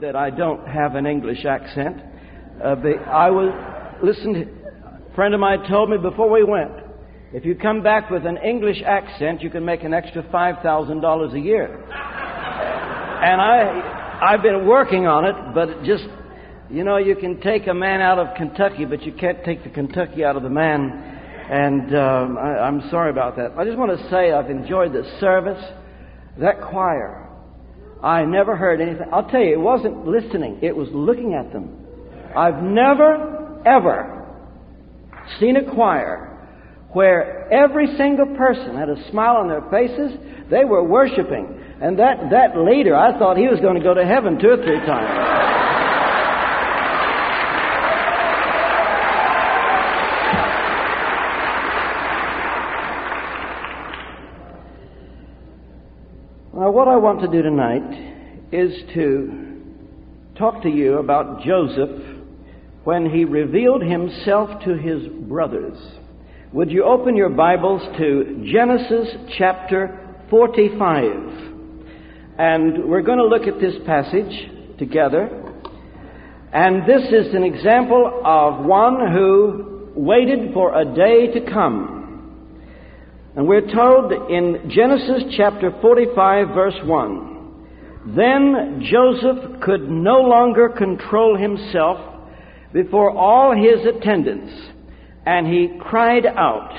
that I don't have an English accent. Uh, I was, listen, a friend of mine told me before we went, if you come back with an English accent, you can make an extra $5,000 a year. and I, I've been working on it, but just, you know, you can take a man out of Kentucky, but you can't take the Kentucky out of the man. And um, I, I'm sorry about that. I just want to say I've enjoyed the service. That choir, I never heard anything. I'll tell you, it wasn't listening, it was looking at them. I've never, ever seen a choir where every single person had a smile on their faces. They were worshiping. And that, that leader, I thought he was going to go to heaven two or three times. What I want to do tonight is to talk to you about Joseph when he revealed himself to his brothers. Would you open your Bibles to Genesis chapter 45? And we're going to look at this passage together. And this is an example of one who waited for a day to come and we're told in Genesis chapter 45, verse 1 Then Joseph could no longer control himself before all his attendants, and he cried out,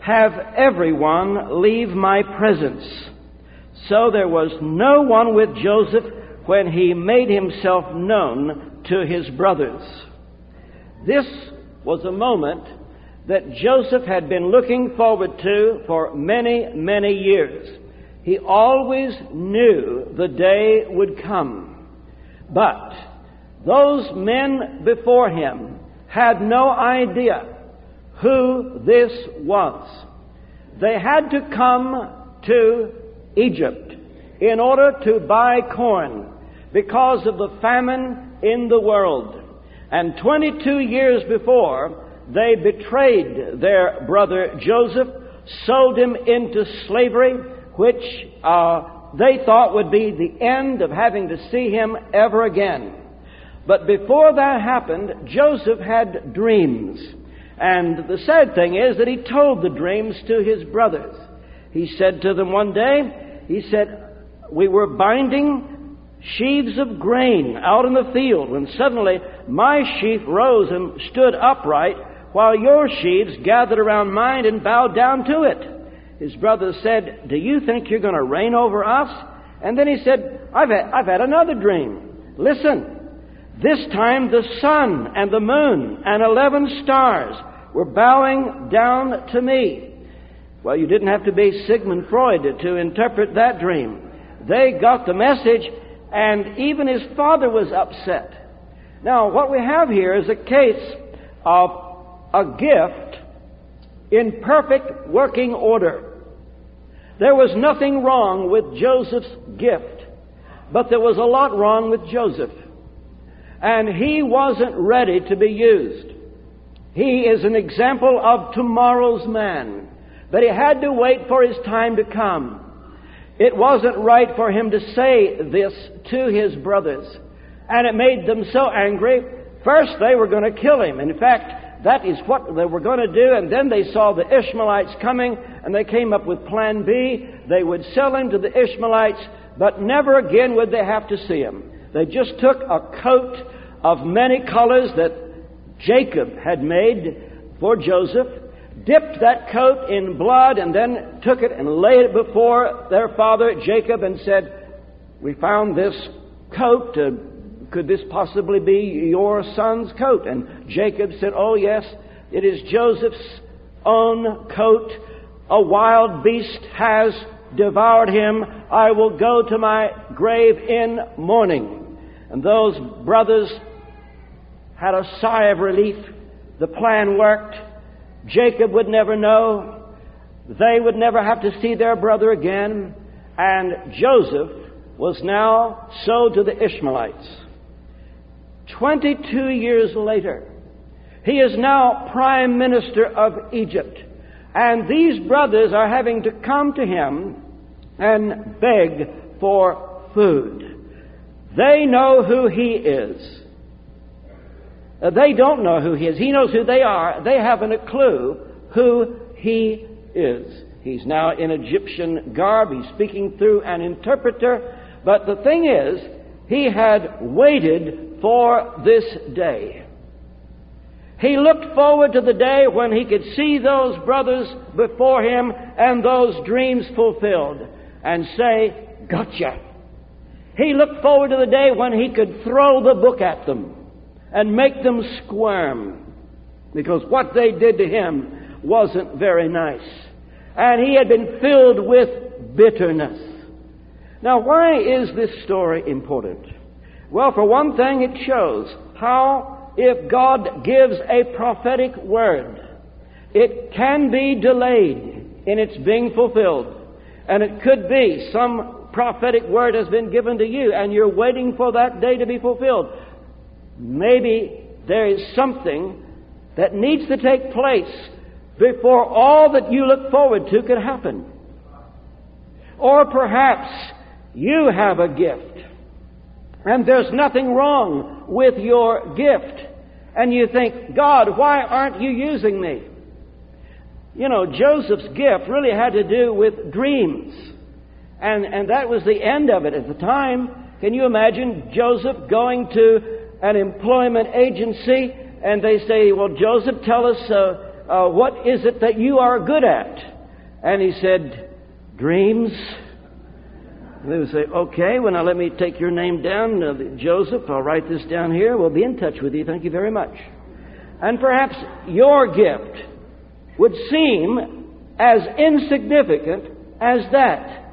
Have everyone leave my presence. So there was no one with Joseph when he made himself known to his brothers. This was a moment that Joseph had been looking forward to for many, many years. He always knew the day would come. But those men before him had no idea who this was. They had to come to Egypt in order to buy corn because of the famine in the world. And 22 years before, they betrayed their brother Joseph, sold him into slavery, which uh, they thought would be the end of having to see him ever again. But before that happened, Joseph had dreams. And the sad thing is that he told the dreams to his brothers. He said to them one day, he said, We were binding sheaves of grain out in the field when suddenly my sheaf rose and stood upright while your sheaves gathered around mine and bowed down to it. His brother said, Do you think you're going to reign over us? And then he said, I've had, I've had another dream. Listen. This time the sun and the moon and eleven stars were bowing down to me. Well, you didn't have to be Sigmund Freud to interpret that dream. They got the message, and even his father was upset. Now, what we have here is a case of a gift in perfect working order. There was nothing wrong with Joseph's gift, but there was a lot wrong with Joseph. And he wasn't ready to be used. He is an example of tomorrow's man, but he had to wait for his time to come. It wasn't right for him to say this to his brothers, and it made them so angry. First, they were going to kill him. In fact, that is what they were going to do. And then they saw the Ishmaelites coming and they came up with plan B. They would sell him to the Ishmaelites, but never again would they have to see him. They just took a coat of many colors that Jacob had made for Joseph, dipped that coat in blood, and then took it and laid it before their father Jacob and said, We found this coat. Uh, could this possibly be your son's coat? And Jacob said, Oh, yes, it is Joseph's own coat. A wild beast has devoured him. I will go to my grave in mourning. And those brothers had a sigh of relief. The plan worked. Jacob would never know. They would never have to see their brother again. And Joseph was now sold to the Ishmaelites. 22 years later, he is now prime minister of Egypt. And these brothers are having to come to him and beg for food. They know who he is. Uh, they don't know who he is. He knows who they are. They haven't a clue who he is. He's now in Egyptian garb. He's speaking through an interpreter. But the thing is, he had waited for this day. He looked forward to the day when he could see those brothers before him and those dreams fulfilled and say, Gotcha. He looked forward to the day when he could throw the book at them and make them squirm because what they did to him wasn't very nice. And he had been filled with bitterness. Now, why is this story important? Well, for one thing, it shows how if God gives a prophetic word, it can be delayed in its being fulfilled. And it could be some prophetic word has been given to you and you're waiting for that day to be fulfilled. Maybe there is something that needs to take place before all that you look forward to can happen. Or perhaps you have a gift and there's nothing wrong with your gift. And you think, God, why aren't you using me? You know, Joseph's gift really had to do with dreams. And, and that was the end of it at the time. Can you imagine Joseph going to an employment agency and they say, Well, Joseph, tell us uh, uh, what is it that you are good at? And he said, Dreams. And they would say, Okay, well, now let me take your name down, uh, Joseph. I'll write this down here. We'll be in touch with you. Thank you very much. And perhaps your gift would seem as insignificant as that.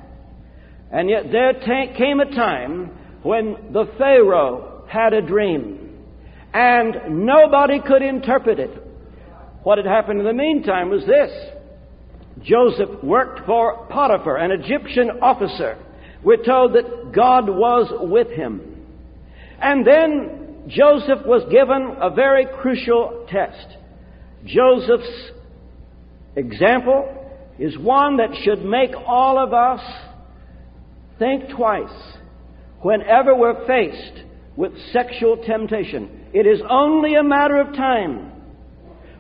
And yet there came a time when the Pharaoh had a dream and nobody could interpret it. What had happened in the meantime was this. Joseph worked for Potiphar, an Egyptian officer. We're told that God was with him. And then Joseph was given a very crucial test. Joseph's example is one that should make all of us think twice whenever we're faced with sexual temptation. It is only a matter of time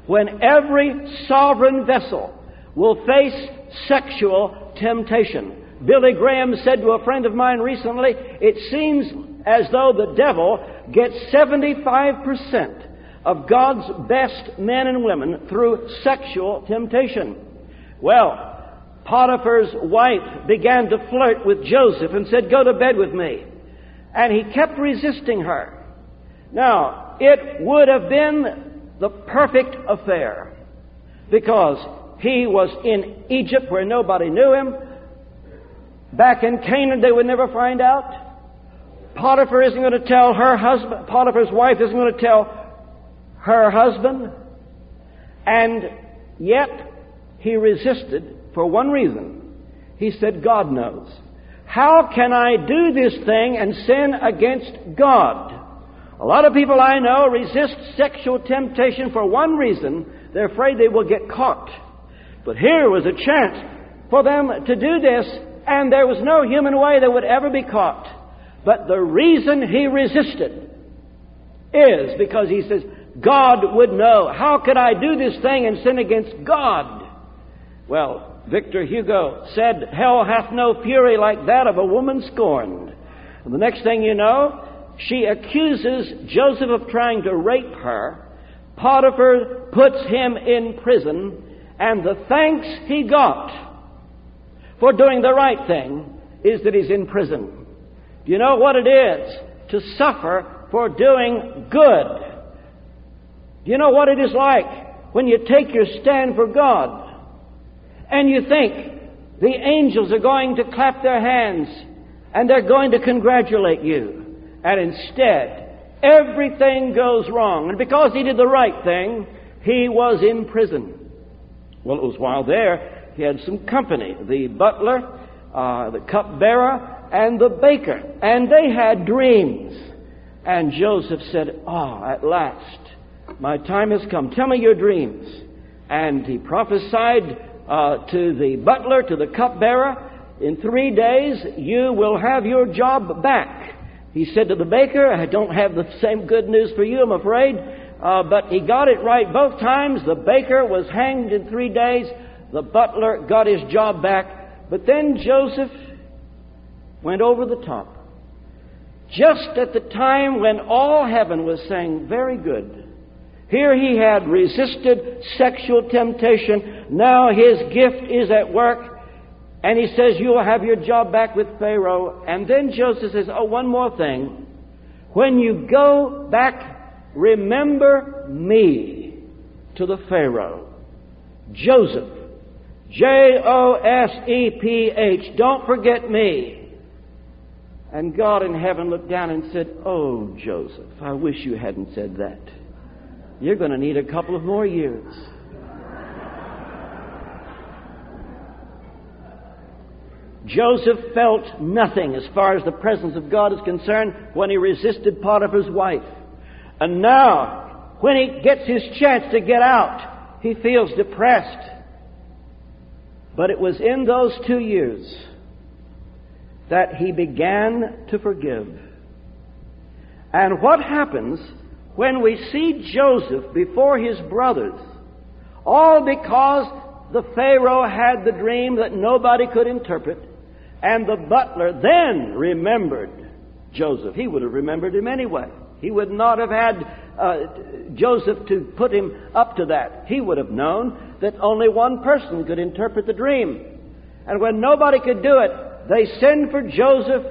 when every sovereign vessel will face sexual temptation. Billy Graham said to a friend of mine recently, it seems as though the devil gets 75% of God's best men and women through sexual temptation. Well, Potiphar's wife began to flirt with Joseph and said, Go to bed with me. And he kept resisting her. Now, it would have been the perfect affair because he was in Egypt where nobody knew him. Back in Canaan, they would never find out. Potiphar isn't going to tell her husband, Potiphar's wife isn't going to tell her husband, and yet he resisted for one reason. He said, God knows. How can I do this thing and sin against God? A lot of people I know resist sexual temptation for one reason. They're afraid they will get caught. But here was a chance for them to do this, and there was no human way they would ever be caught. But the reason he resisted is because he says, God would know. How could I do this thing and sin against God? Well, Victor Hugo said, Hell hath no fury like that of a woman scorned. And the next thing you know, she accuses Joseph of trying to rape her. Potiphar puts him in prison, and the thanks he got for doing the right thing is that he's in prison. Do you know what it is to suffer for doing good? Do you know what it is like when you take your stand for God and you think the angels are going to clap their hands and they're going to congratulate you, and instead everything goes wrong. And because he did the right thing, he was in prison. Well, it was while there he had some company the butler, uh, the cupbearer, and the baker, and they had dreams. And Joseph said, Ah, oh, at last my time has come. Tell me your dreams. And he prophesied uh, to the butler, to the cupbearer, in three days you will have your job back. He said to the baker, I don't have the same good news for you, I'm afraid. Uh, but he got it right both times. The baker was hanged in three days. The butler got his job back. But then Joseph went over the top. Just at the time when all heaven was saying, Very good. Here he had resisted sexual temptation. Now his gift is at work. And he says, You will have your job back with Pharaoh. And then Joseph says, Oh, one more thing. When you go back, remember me to the Pharaoh. Joseph. J O S E P H. Don't forget me. And God in heaven looked down and said, Oh, Joseph, I wish you hadn't said that. You're going to need a couple of more years. Joseph felt nothing as far as the presence of God is concerned when he resisted Potiphar's wife. And now, when he gets his chance to get out, he feels depressed. But it was in those two years that he began to forgive. And what happens when we see Joseph before his brothers, all because the Pharaoh had the dream that nobody could interpret, and the butler then remembered Joseph. He would have remembered him anyway. He would not have had uh, Joseph to put him up to that. He would have known that only one person could interpret the dream. And when nobody could do it, they send for Joseph.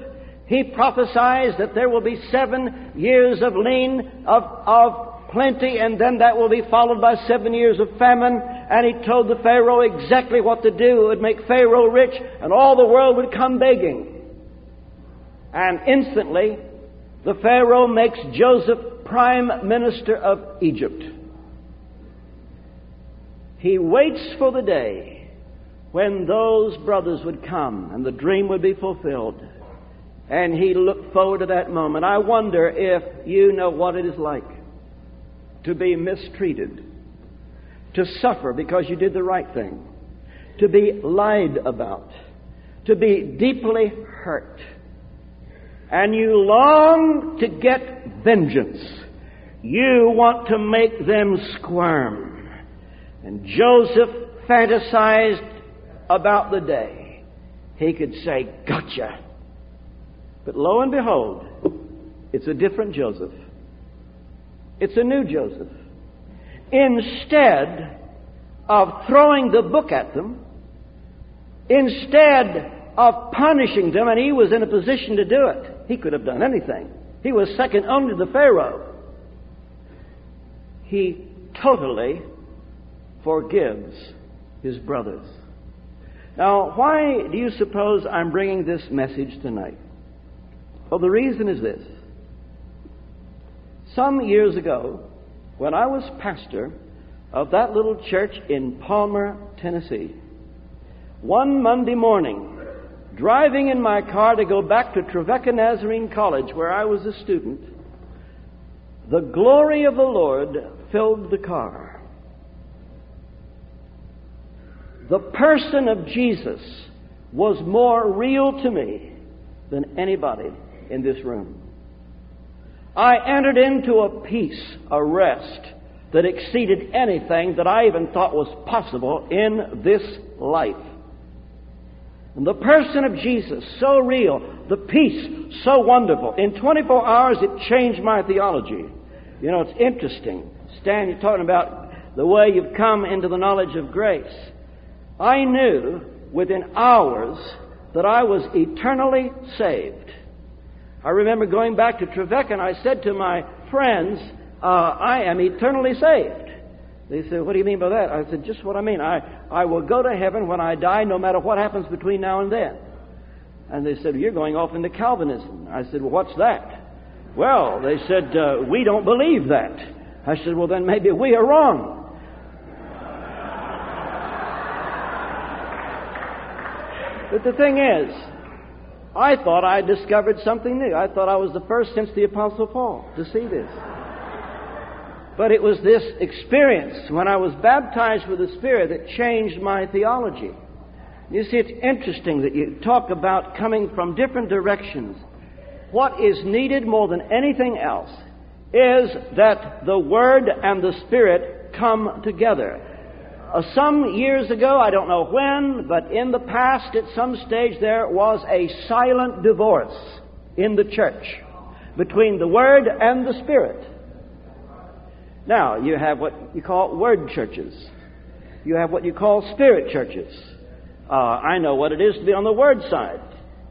He prophesies that there will be seven years of lean, of, of plenty, and then that will be followed by seven years of famine. And he told the Pharaoh exactly what to do. It would make Pharaoh rich, and all the world would come begging. And instantly, the Pharaoh makes Joseph prime minister of Egypt. He waits for the day when those brothers would come and the dream would be fulfilled. And he looked forward to that moment. I wonder if you know what it is like to be mistreated, to suffer because you did the right thing, to be lied about, to be deeply hurt. And you long to get vengeance. You want to make them squirm. And Joseph fantasized about the day he could say, Gotcha. But lo and behold, it's a different Joseph. It's a new Joseph. Instead of throwing the book at them, instead of punishing them, and he was in a position to do it, he could have done anything. He was second only to the Pharaoh. He totally forgives his brothers. Now, why do you suppose I'm bringing this message tonight? Well, the reason is this. Some years ago, when I was pastor of that little church in Palmer, Tennessee, one Monday morning, driving in my car to go back to Trevecca Nazarene College, where I was a student, the glory of the Lord filled the car. The person of Jesus was more real to me than anybody in this room. I entered into a peace, a rest that exceeded anything that I even thought was possible in this life. And the person of Jesus, so real, the peace, so wonderful. In 24 hours, it changed my theology. You know, it's interesting. Stan, you're talking about the way you've come into the knowledge of grace. I knew within hours that I was eternally saved. I remember going back to Trevecca and I said to my friends, uh, I am eternally saved. They said, What do you mean by that? I said, Just what I mean. I, I will go to heaven when I die, no matter what happens between now and then. And they said, You're going off into Calvinism. I said, Well, what's that? Well, they said, uh, We don't believe that. I said, Well, then maybe we are wrong. But the thing is, I thought I discovered something new. I thought I was the first since the Apostle Paul to see this. But it was this experience when I was baptized with the Spirit that changed my theology. You see, it's interesting that you talk about coming from different directions. what is needed more than anything else is that the Word and the Spirit come together. Uh, some years ago, I don't know when, but in the past, at some stage, there was a silent divorce in the church between the Word and the Spirit. Now, you have what you call Word churches. You have what you call Spirit churches. Uh, I know what it is to be on the Word side.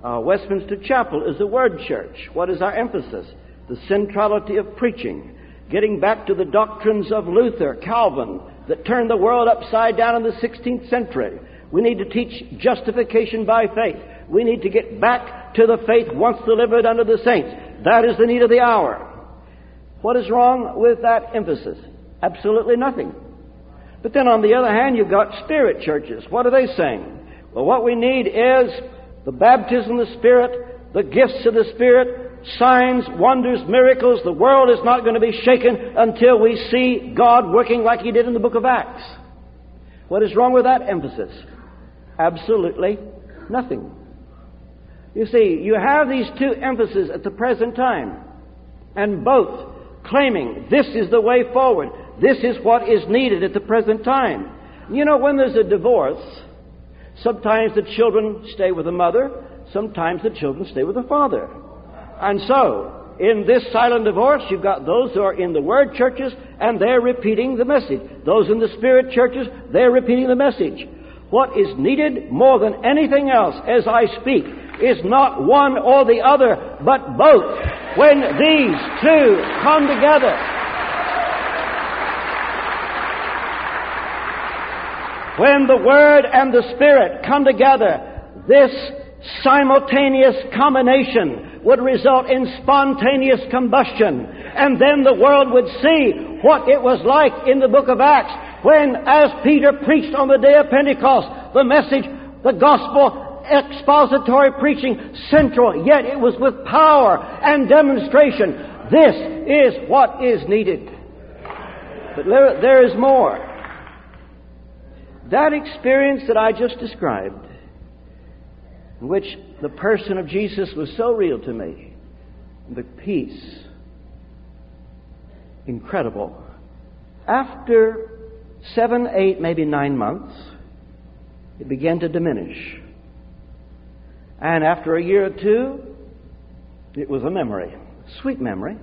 Uh, Westminster Chapel is a Word church. What is our emphasis? The centrality of preaching. Getting back to the doctrines of Luther, Calvin, that turned the world upside down in the 16th century. We need to teach justification by faith. We need to get back to the faith once delivered unto the saints. That is the need of the hour. What is wrong with that emphasis? Absolutely nothing. But then on the other hand, you've got spirit churches. What are they saying? Well, what we need is the baptism of the Spirit, the gifts of the Spirit, signs, wonders, miracles. The world is not going to be shaken until we see God working like He did in the book of Acts. What is wrong with that emphasis? Absolutely nothing. You see, you have these two emphases at the present time, and both claiming this is the way forward. This is what is needed at the present time. You know, when there's a divorce, sometimes the children stay with the mother, sometimes the children stay with the father. And so, in this silent divorce, you've got those who are in the Word churches, and they're repeating the message. Those in the Spirit churches, they're repeating the message. What is needed more than anything else as I speak is not one or the other, but both. When these two come together, when the Word and the Spirit come together, this simultaneous combination would result in spontaneous combustion. And then the world would see what it was like in the book of Acts when, as Peter preached on the day of Pentecost, the message, the gospel, expository preaching central, yet it was with power and demonstration. This is what is needed. But there, there is more. That experience that I just described in which the person of Jesus was so real to me. The peace, incredible. After seven, eight, maybe nine months, it began to diminish. And after a year or two, it was a memory, sweet memory,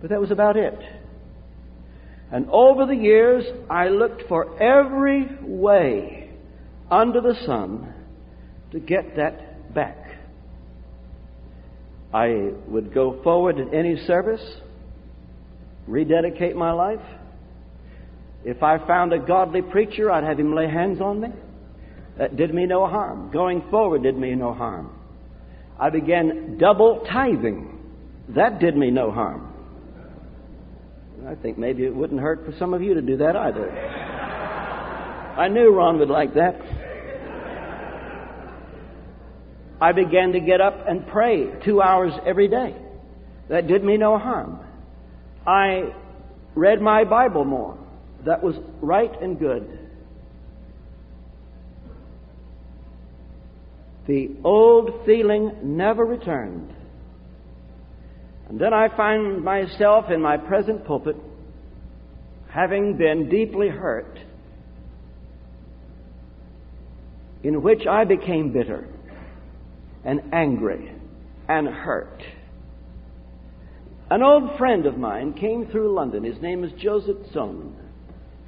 but that was about it. And over the years, I looked for every way under the sun to get that back. I would go forward in any service, rededicate my life. If I found a godly preacher, I'd have him lay hands on me. That did me no harm. Going forward did me no harm. I began double tithing. That did me no harm. I think maybe it wouldn't hurt for some of you to do that either. I knew Ron would like that. I began to get up and pray two hours every day. That did me no harm. I read my Bible more. That was right and good. The old feeling never returned. And then I find myself in my present pulpit having been deeply hurt, in which I became bitter and angry and hurt. An old friend of mine came through London. His name is Joseph Tson.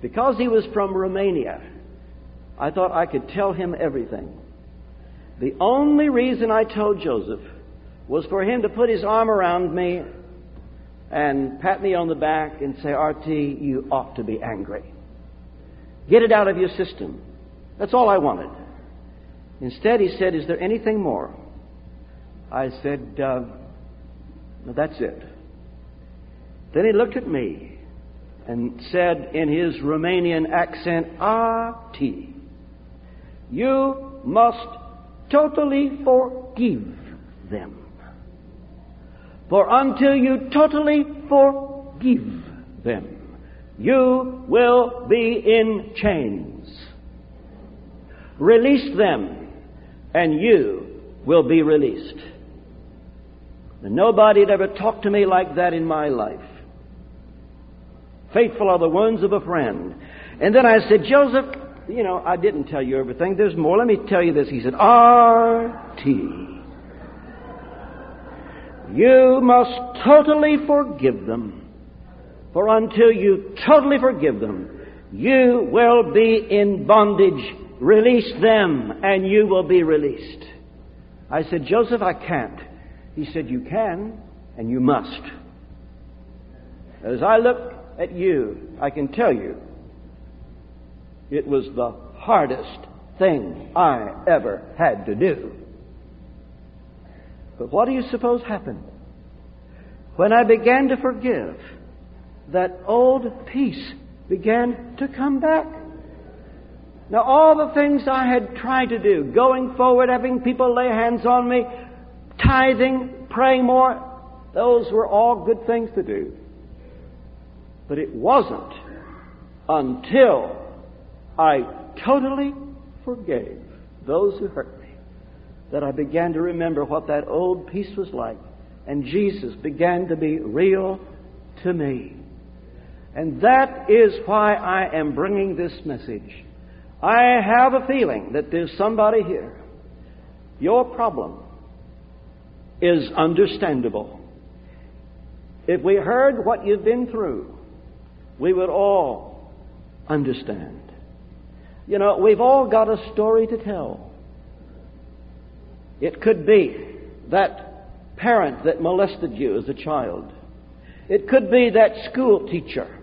Because he was from Romania, I thought I could tell him everything. The only reason I told Joseph was for him to put his arm around me and pat me on the back and say, RT, you ought to be angry. Get it out of your system. That's all I wanted. Instead, he said, Is there anything more? I said, uh, That's it. Then he looked at me and said in his Romanian accent, Ati, you must totally forgive them. For until you totally forgive them, you will be in chains. Release them, and you will be released. And nobody had ever talked to me like that in my life. Faithful are the wounds of a friend. And then I said, Joseph, you know, I didn't tell you everything. There's more. Let me tell you this. He said, R.T. You must totally forgive them. For until you totally forgive them, you will be in bondage. Release them, and you will be released. I said, Joseph, I can't. He said, You can, and you must. As I look at you, I can tell you, it was the hardest thing I ever had to do. But what do you suppose happened? When I began to forgive, that old peace began to come back. Now, all the things I had tried to do, going forward, having people lay hands on me, tithing, praying more, those were all good things to do. But it wasn't until I totally forgave those who hurt me that I began to remember what that old peace was like. And Jesus began to be real to me. And that is why I am bringing this message. I have a feeling that there's somebody here. Your problem is understandable. If we heard what you've been through, we would all understand. You know, we've all got a story to tell. It could be that parent that molested you as a child. It could be that school teacher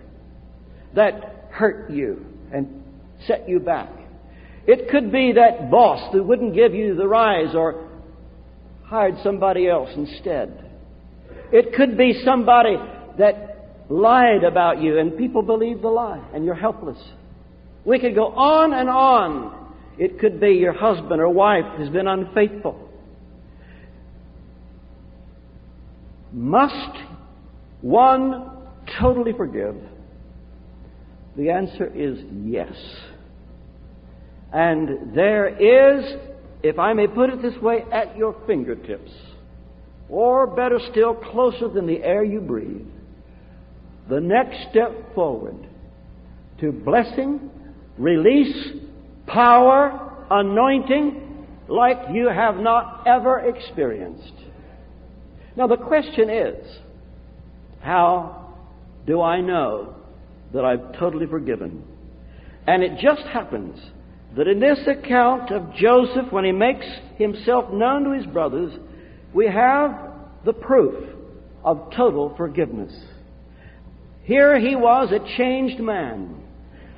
that hurt you and set you back. It could be that boss that wouldn't give you the rise or hired somebody else instead. It could be somebody that lied about you and people believe the lie and you're helpless. We could go on and on. It could be your husband or wife has been unfaithful. Must one totally forgive? The answer is yes. And there is, if I may put it this way, at your fingertips, or better still, closer than the air you breathe, the next step forward to blessing, release, power, anointing, like you have not ever experienced. Now, the question is how do I know that I've totally forgiven. And it just happens that in this account of Joseph, when he makes himself known to his brothers, we have the proof of total forgiveness. Here he was a changed man.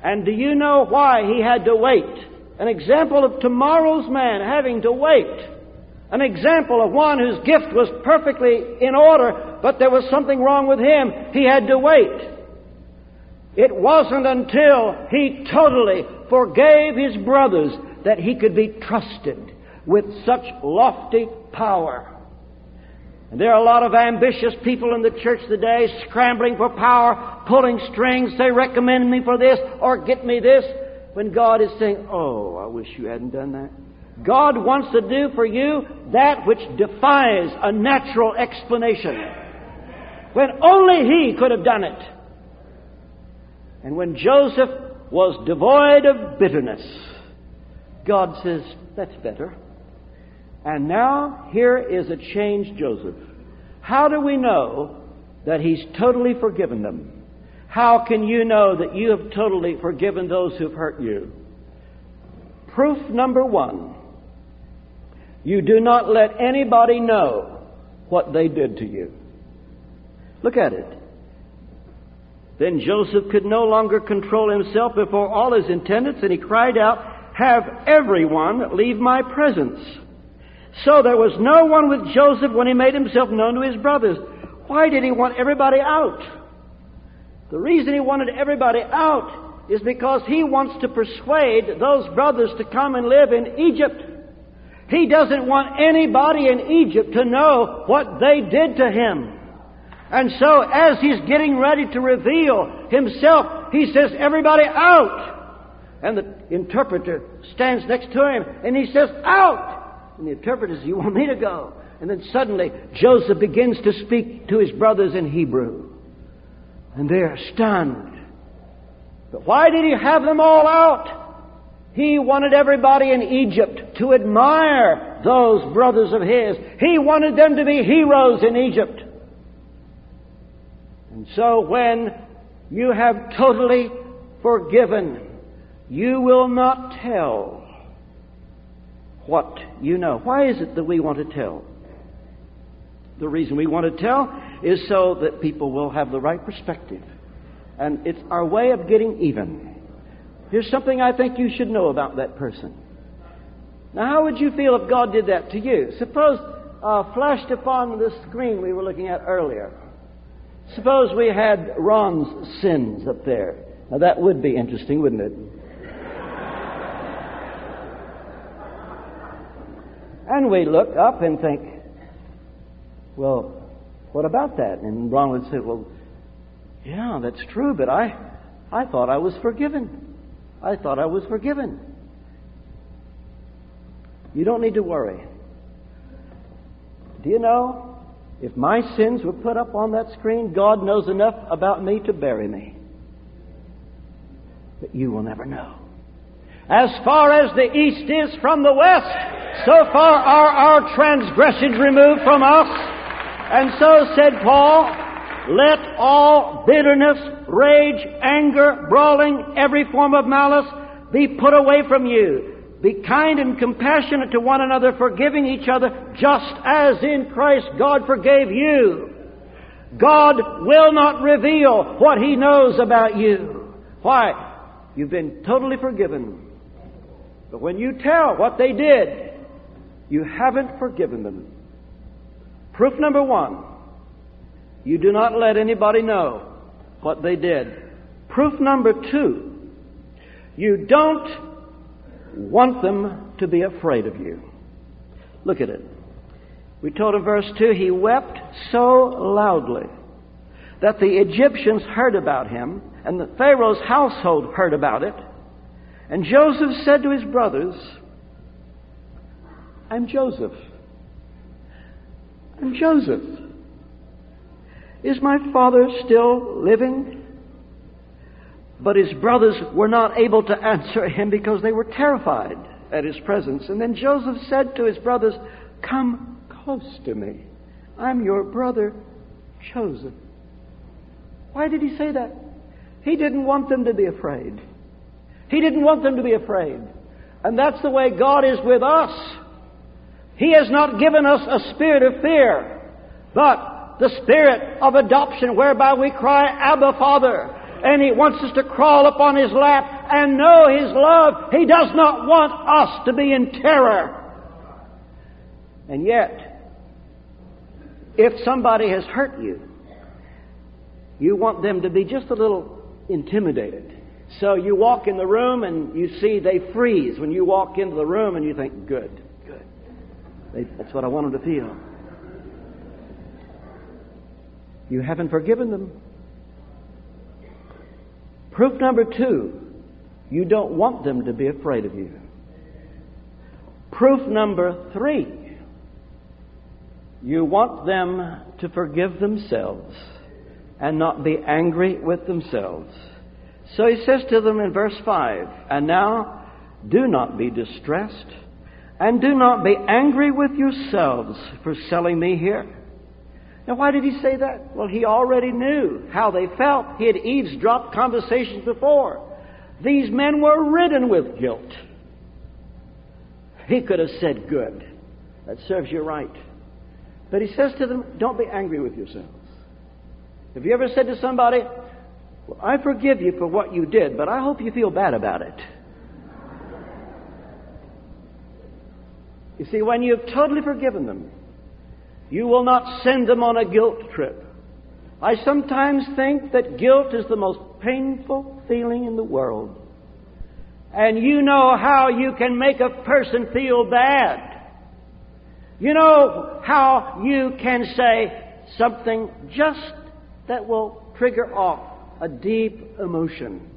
And do you know why he had to wait? An example of tomorrow's man having to wait. An example of one whose gift was perfectly in order, but there was something wrong with him. He had to wait. It wasn't until he totally forgave his brothers that he could be trusted with such lofty power. And there are a lot of ambitious people in the church today scrambling for power, pulling strings, say, recommend me for this or get me this, when God is saying, Oh, I wish you hadn't done that. God wants to do for you that which defies a natural explanation. When only He could have done it. And when Joseph was devoid of bitterness, God says, That's better. And now here is a changed Joseph. How do we know that he's totally forgiven them? How can you know that you have totally forgiven those who've hurt you? Proof number one you do not let anybody know what they did to you. Look at it. Then Joseph could no longer control himself before all his attendants, and he cried out, Have everyone leave my presence. So there was no one with Joseph when he made himself known to his brothers. Why did he want everybody out? The reason he wanted everybody out is because he wants to persuade those brothers to come and live in Egypt. He doesn't want anybody in Egypt to know what they did to him. And so, as he's getting ready to reveal himself, he says, Everybody out! And the interpreter stands next to him and he says, Out! And the interpreter says, You want me to go? And then suddenly Joseph begins to speak to his brothers in Hebrew. And they're stunned. But why did he have them all out? He wanted everybody in Egypt to admire those brothers of his. He wanted them to be heroes in Egypt. And so when you have totally forgiven, you will not tell what you know. Why is it that we want to tell? The reason we want to tell is so that people will have the right perspective. And it's our way of getting even. Here's something I think you should know about that person. Now, how would you feel if God did that to you? Suppose uh, flashed upon the screen we were looking at earlier. Suppose we had Ron's sins up there. Now, that would be interesting, wouldn't it? and we look up and think, well, what about that? And Ron would say, well, yeah, that's true, but I, I thought I was forgiven. I thought I was forgiven. You don't need to worry. Do you know? If my sins were put up on that screen, God knows enough about me to bury me. But you will never know. As far as the east is from the west, so far are our transgressions removed from us. And so said Paul, let all bitterness, rage, anger, brawling, every form of malice be put away from you. Be kind and compassionate to one another, forgiving each other, just as in Christ God forgave you. God will not reveal what He knows about you. Why? You've been totally forgiven. But when you tell what they did, you haven't forgiven them. Proof number one you do not let anybody know what they did. Proof number two, you don't want them to be afraid of you. Look at it. We told in verse 2 he wept so loudly that the Egyptians heard about him, and the Pharaoh's household heard about it. And Joseph said to his brothers, I'm Joseph. I'm Joseph. Is my father still living? But his brothers were not able to answer him because they were terrified at his presence. And then Joseph said to his brothers, Come close to me. I'm your brother, Joseph. Why did he say that? He didn't want them to be afraid. He didn't want them to be afraid. And that's the way God is with us. He has not given us a spirit of fear, but the spirit of adoption whereby we cry, Abba, Father. And He wants us to crawl upon His lap and know His love. He does not want us to be in terror. And yet, if somebody has hurt you, you want them to be just a little intimidated. So you walk in the room and you see they freeze when you walk into the room and you think, good, good. They, that's what I want them to feel. You haven't forgiven them. Proof number two, you don't want them to be afraid of you. Proof number three, you want them to forgive themselves and not be angry with themselves. So he says to them in verse 5 And now do not be distressed, and do not be angry with yourselves for selling me here. Now, why did he say that? Well, he already knew how they felt. He had eavesdropped conversations before. These men were ridden with guilt. He could have said, Good. That serves you right. But he says to them, Don't be angry with yourselves. Have you ever said to somebody, well, I forgive you for what you did, but I hope you feel bad about it? You see, when you've totally forgiven them, you will not send them on a guilt trip. I sometimes think that guilt is the most painful feeling in the world. And you know how you can make a person feel bad. You know how you can say something just that will trigger off a deep emotion.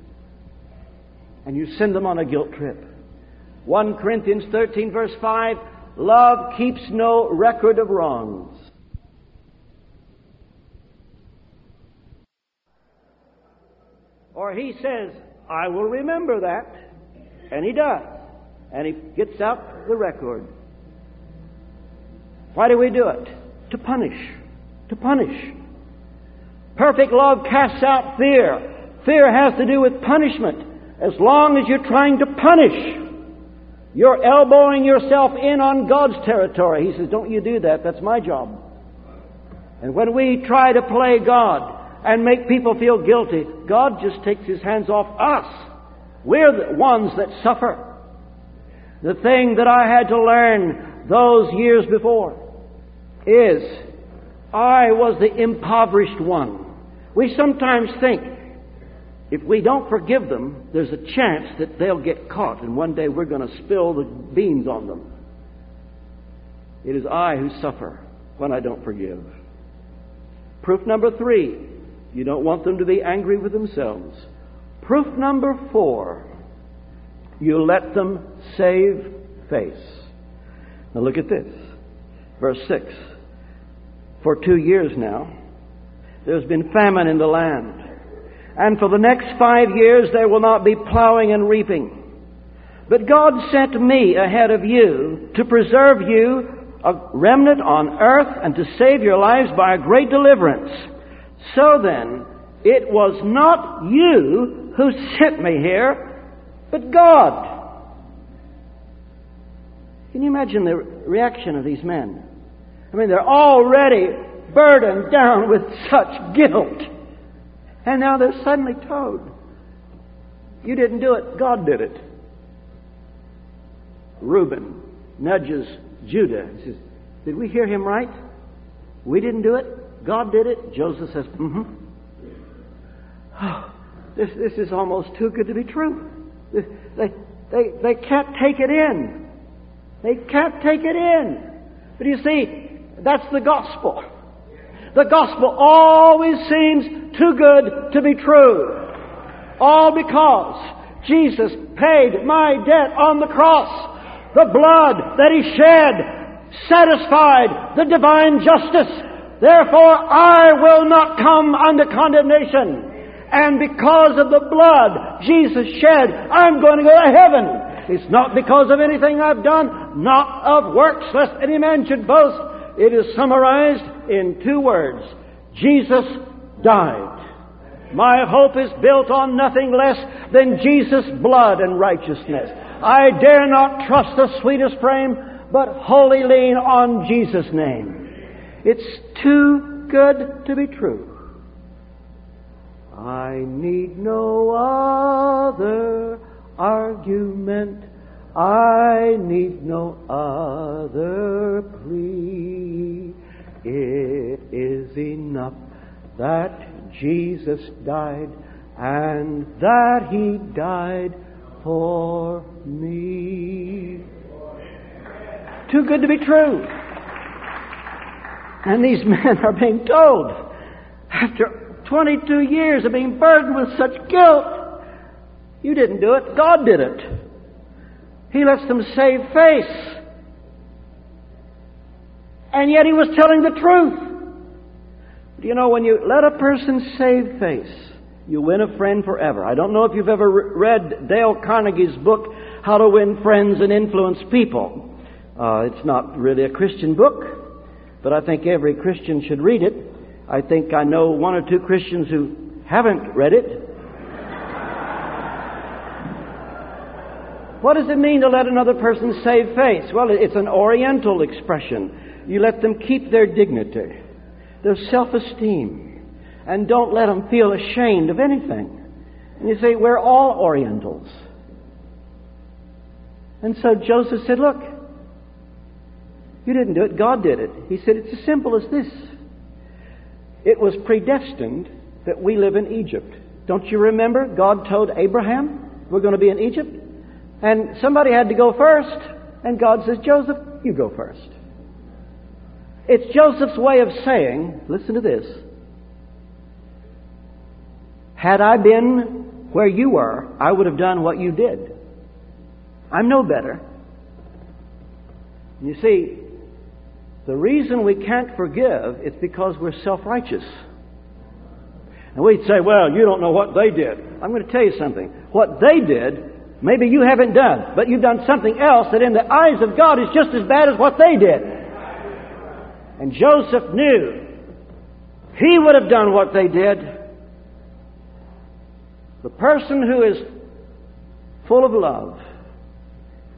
And you send them on a guilt trip. 1 Corinthians 13, verse 5 Love keeps no record of wrongs. Or he says, I will remember that. And he does. And he gets out the record. Why do we do it? To punish. To punish. Perfect love casts out fear. Fear has to do with punishment. As long as you're trying to punish, you're elbowing yourself in on God's territory. He says, Don't you do that. That's my job. And when we try to play God and make people feel guilty, God just takes his hands off us. We're the ones that suffer. The thing that I had to learn those years before is I was the impoverished one. We sometimes think if we don't forgive them, there's a chance that they'll get caught and one day we're going to spill the beans on them. It is I who suffer when I don't forgive. Proof number three, you don't want them to be angry with themselves. Proof number four, you let them save face. Now look at this. Verse 6. For two years now, there's been famine in the land. And for the next five years, there will not be plowing and reaping. But God sent me ahead of you to preserve you a remnant on earth and to save your lives by a great deliverance. So then, it was not you who sent me here, but God. Can you imagine the reaction of these men? I mean, they're already burdened down with such guilt. And now they're suddenly told, You didn't do it, God did it. Reuben nudges Judah. He says, Did we hear him right? We didn't do it, God did it. Joseph says, Mm hmm. Oh, this, this is almost too good to be true. They, they, they can't take it in. They can't take it in. But you see, that's the gospel. The gospel always seems too good to be true. All because Jesus paid my debt on the cross. The blood that He shed satisfied the divine justice. Therefore, I will not come under condemnation. And because of the blood Jesus shed, I'm going to go to heaven. It's not because of anything I've done, not of works, lest any man should boast. It is summarized in two words. Jesus died. My hope is built on nothing less than Jesus' blood and righteousness. I dare not trust the sweetest frame, but wholly lean on Jesus' name. It's too good to be true. I need no other argument. I need no other plea. It is enough that Jesus died and that He died for me. Too good to be true. And these men are being told, after 22 years of being burdened with such guilt, you didn't do it, God did it. He lets them save face. And yet he was telling the truth. Do you know, when you let a person save face, you win a friend forever. I don't know if you've ever read Dale Carnegie's book, How to Win Friends and Influence People. Uh, it's not really a Christian book, but I think every Christian should read it. I think I know one or two Christians who haven't read it. What does it mean to let another person save face? Well, it's an Oriental expression. You let them keep their dignity, their self esteem, and don't let them feel ashamed of anything. And you say, We're all Orientals. And so Joseph said, Look, you didn't do it, God did it. He said, It's as simple as this. It was predestined that we live in Egypt. Don't you remember? God told Abraham, We're going to be in Egypt. And somebody had to go first. And God says, Joseph, you go first. It's Joseph's way of saying, listen to this. Had I been where you were, I would have done what you did. I'm no better. You see, the reason we can't forgive is because we're self-righteous. And we'd say, well, you don't know what they did. I'm going to tell you something. What they did, maybe you haven't done, but you've done something else that in the eyes of God is just as bad as what they did. And Joseph knew he would have done what they did. The person who is full of love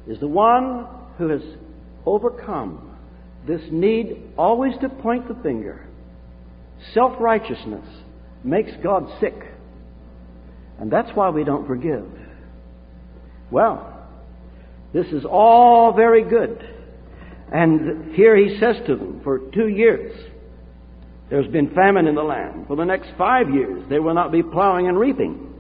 is the one who has overcome this need always to point the finger. Self righteousness makes God sick. And that's why we don't forgive. Well, this is all very good. And here he says to them, for two years, there's been famine in the land. For the next five years, they will not be plowing and reaping.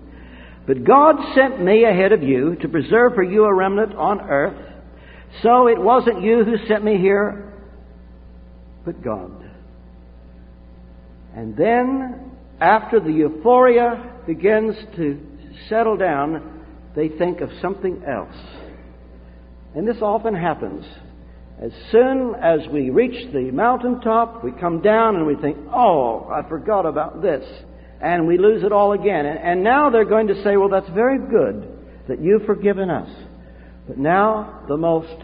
But God sent me ahead of you to preserve for you a remnant on earth. So it wasn't you who sent me here, but God. And then, after the euphoria begins to settle down, they think of something else. And this often happens. As soon as we reach the mountaintop, we come down and we think, oh, I forgot about this. And we lose it all again. And, now they're going to say, well, that's very good that you've forgiven us. But now the most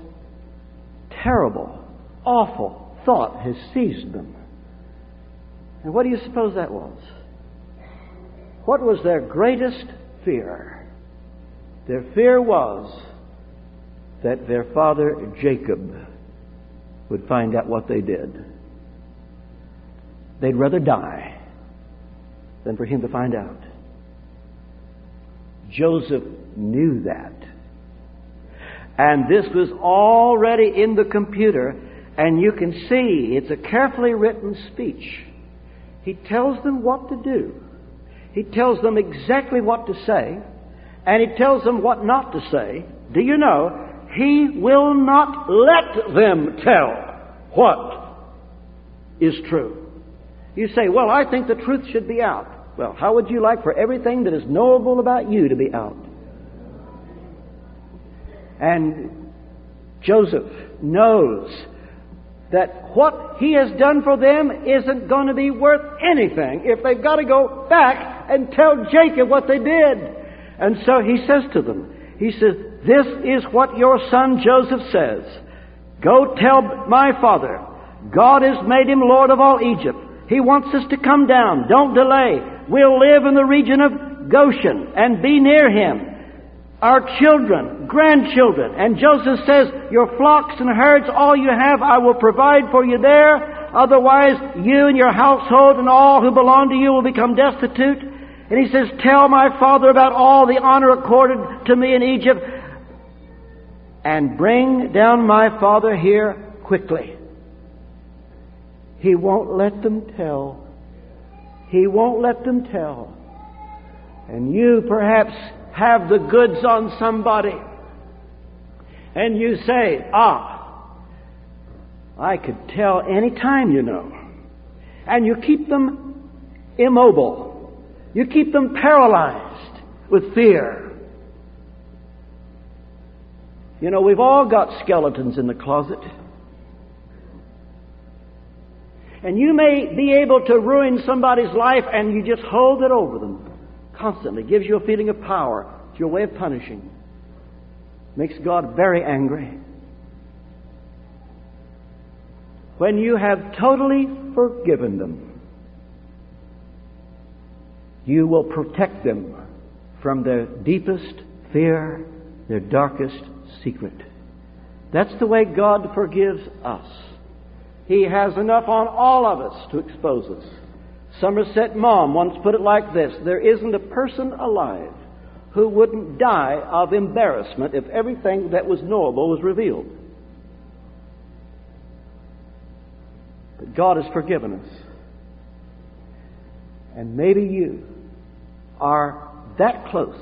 terrible, awful thought has seized them. And what do you suppose that was? What was their greatest fear? Their fear was that their father Jacob would find out what they did. They'd rather die than for him to find out. Joseph knew that. And this was already in the computer, and you can see it's a carefully written speech. He tells them what to do. He tells them exactly what to say, and he tells them what not to say. Do you know? He will not let them tell what is true. You say, well, I think the truth should be out. Well, how would you like for everything that is knowable about you to be out? And Joseph knows that what he has done for them isn't going to be worth anything if they've got to go back and tell Jacob what they did. And so he says to them, he says, This is what your son Joseph says. Go tell my father, God has made him Lord of all Egypt. He wants us to come down. Don't delay. We'll live in the region of Goshen and be near him. Our children, grandchildren. And Joseph says, Your flocks and herds, all you have, I will provide for you there. Otherwise, you and your household and all who belong to you will become destitute. And he says, Tell my father about all the honor accorded to me in Egypt and bring down my father here quickly. He won't let them tell. He won't let them tell. And you perhaps have the goods on somebody. And you say, ah, I could tell any time, you know. And you keep them immobile. You keep them paralyzed with fear. You know, we've all got skeletons in the closet. And you may be able to ruin somebody's life and you just hold it over them constantly. Gives you a feeling of power. It's your way of punishing. Makes God very angry. When you have totally forgiven them, you will protect them from their deepest fear, their darkest secret. That's the way God forgives us. He has enough on all of us to expose us. Somerset Maugham once put it like this There isn't a person alive who wouldn't die of embarrassment if everything that was knowable was revealed. But God has forgiven us. And maybe you are that close,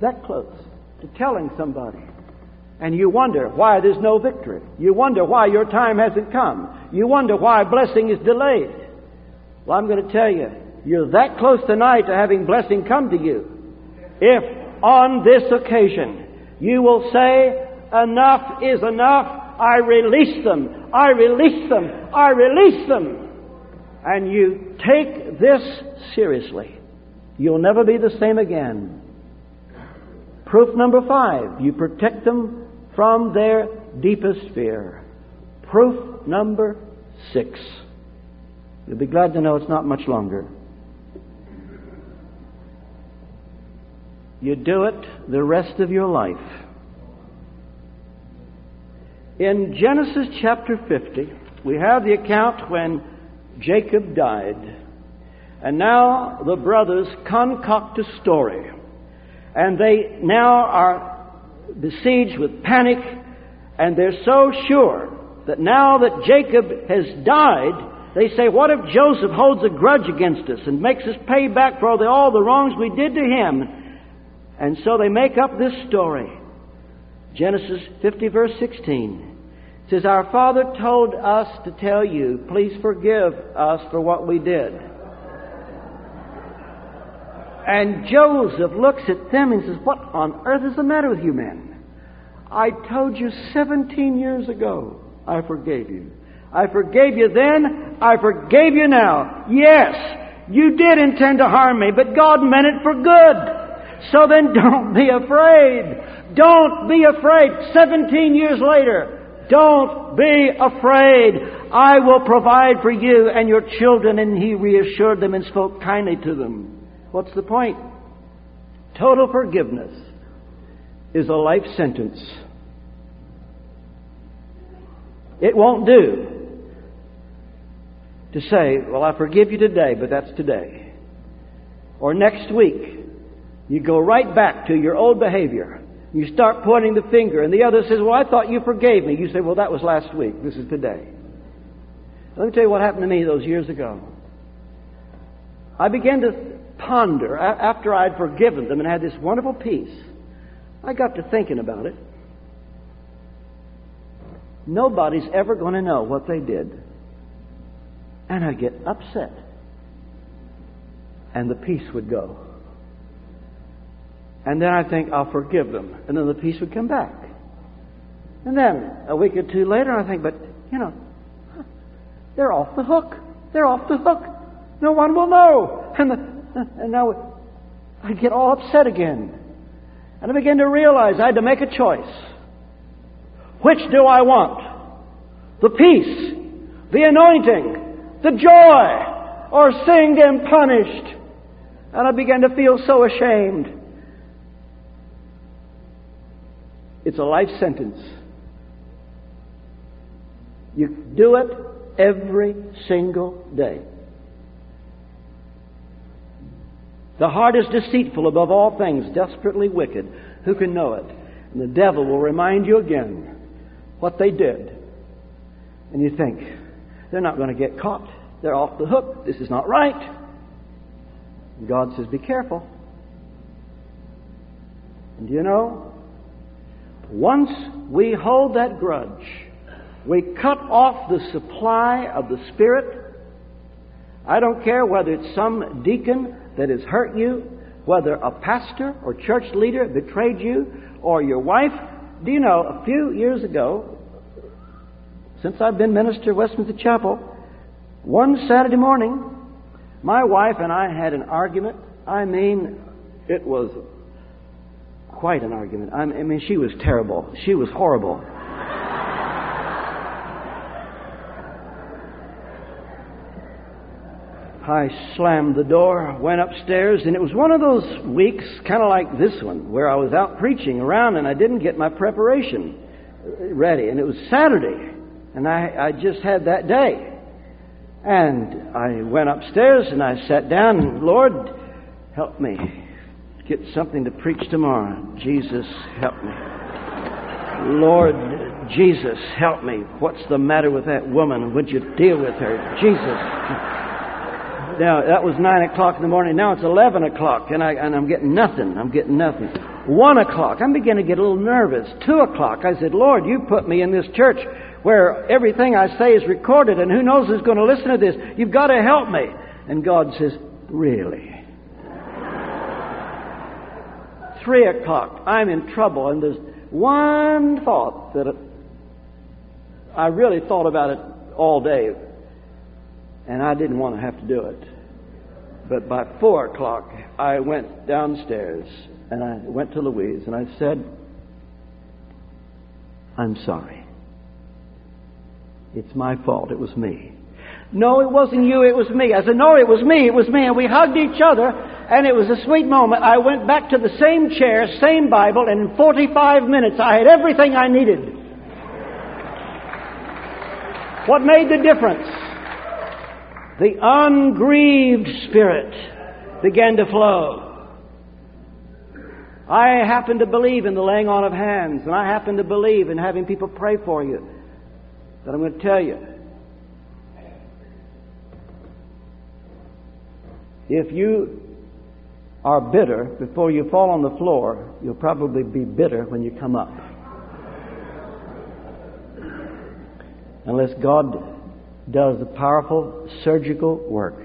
that close to telling somebody and you wonder why there's no victory. You wonder why your time hasn't come. You wonder why blessing is delayed. Well, I'm going to tell you, you're that close tonight to having blessing come to you. If on this occasion you will say, enough is enough, I release them. I release them. I release them. And you take this seriously. You'll never be the same again. Proof number five, you protect them from their deepest fear. Proof number six. You'll be glad to know it's not much longer. You do it the rest of your life. In Genesis chapter 50, we have the account when Jacob died. And now the brothers concoct a story. And they now are besieged with panic, and they're so sure that now that Jacob has died, they say, What if Joseph holds a grudge against us and makes us pay back for all the, all the wrongs we did to him? And so they make up this story. Genesis 50, verse 16 it says, Our Father told us to tell you, please forgive us for what we did. And Joseph looks at them and says, What on earth is the matter with you men? I told you 17 years ago I forgave you. I forgave you then, I forgave you now. Yes, you did intend to harm me, but God meant it for good. So then don't be afraid. Don't be afraid. 17 years later, don't be afraid. I will provide for you and your children. And he reassured them and spoke kindly to them. What's the point? Total forgiveness is a life sentence. It won't do to say, Well, I forgive you today, but that's today. Or next week, you go right back to your old behavior. You start pointing the finger, and the other says, Well, I thought you forgave me. You say, Well, that was last week. This is today. Let me tell you what happened to me those years ago. I began to ponder after I'd forgiven them and had this wonderful peace. I got to thinking about it. Nobody's ever going to know what they did. And I get upset. And the peace would go. And then I think, I'll forgive them. And then the peace would come back. And then a week or two later, I think, but, you know, they're off the hook. They're off the hook. No one will know. And, the, and now I get all upset again. And I begin to realize I had to make a choice. Which do I want? The peace, the anointing, the joy, or seeing them punished? And I began to feel so ashamed. It's a life sentence. You do it every single day. The heart is deceitful above all things, desperately wicked. Who can know it? And the devil will remind you again what they did. And you think, they're not going to get caught. They're off the hook. This is not right. And God says, be careful. And you know, once we hold that grudge, we cut off the supply of the Spirit. I don't care whether it's some deacon that has hurt you, whether a pastor or church leader betrayed you, or your wife. Do you know, a few years ago, since I've been minister at Westminster Chapel, one Saturday morning, my wife and I had an argument. I mean, it was quite an argument. I mean, she was terrible. She was horrible. I slammed the door, went upstairs, and it was one of those weeks, kind of like this one, where I was out preaching around and I didn't get my preparation uh, ready. And it was Saturday, and I, I just had that day. And I went upstairs and I sat down, and Lord, help me get something to preach tomorrow. Jesus, help me. Lord, Jesus, help me. What's the matter with that woman? Would you deal with her? Jesus. Now, that was 9 o'clock in the morning. Now it's 11 o'clock, and, I, and I'm getting nothing. I'm getting nothing. 1 o'clock, I'm beginning to get a little nervous. 2 o'clock, I said, Lord, you put me in this church where everything I say is recorded, and who knows who's going to listen to this. You've got to help me. And God says, Really? three o'clock. I'm in trouble, and there's one thought that I really thought about it all day, and I didn't want to have to do it. But by four o'clock, I went downstairs and I went to Louise and I said, I'm sorry. It's my fault. It was me. No, it wasn't you. It was me. I said, No, it was me. It was me. And we hugged each other, and it was a sweet moment. I went back to the same chair, same Bible, and in 45 minutes I had everything I needed. What made the difference? The ungrieved spirit began to flow. I happen to believe in the laying on of hands, and I happen to believe in having people pray for you. But I'm going to tell you if you are bitter before you fall on the floor, you'll probably be bitter when you come up. Unless God does the powerful surgical work.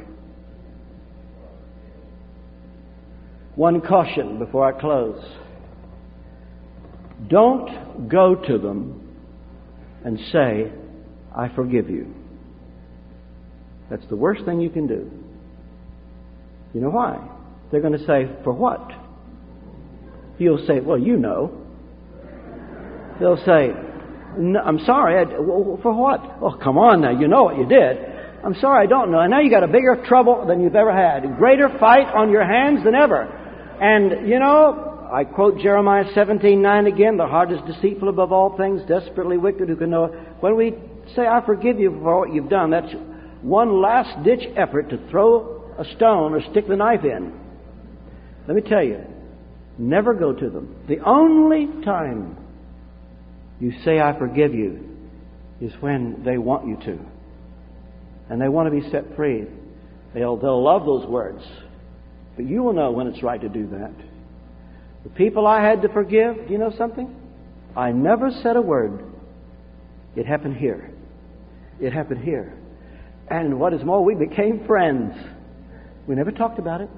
One caution before I close. Don't go to them and say, I forgive you. That's the worst thing you can do. You know why? They're going to say, For what? You'll say, Well, you know. They'll say, no, I'm sorry. I, for what? Oh, come on now. You know what you did. I'm sorry, I don't know. And now you got a bigger trouble than you've ever had. A greater fight on your hands than ever. And, you know, I quote Jeremiah 17:9 again, the heart is deceitful above all things, desperately wicked, who can know it. When we say, I forgive you for what you've done, that's one last ditch effort to throw a stone or stick the knife in. Let me tell you, never go to them. The only time you say, I forgive you, is when they want you to. And they want to be set free. They'll, they'll love those words. But you will know when it's right to do that. The people I had to forgive, do you know something? I never said a word. It happened here. It happened here. And what is more, we became friends. We never talked about it.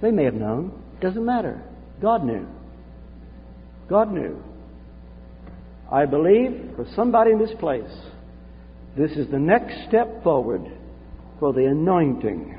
They may have known. Doesn't matter. God knew. God knew. I believe for somebody in this place, this is the next step forward for the anointing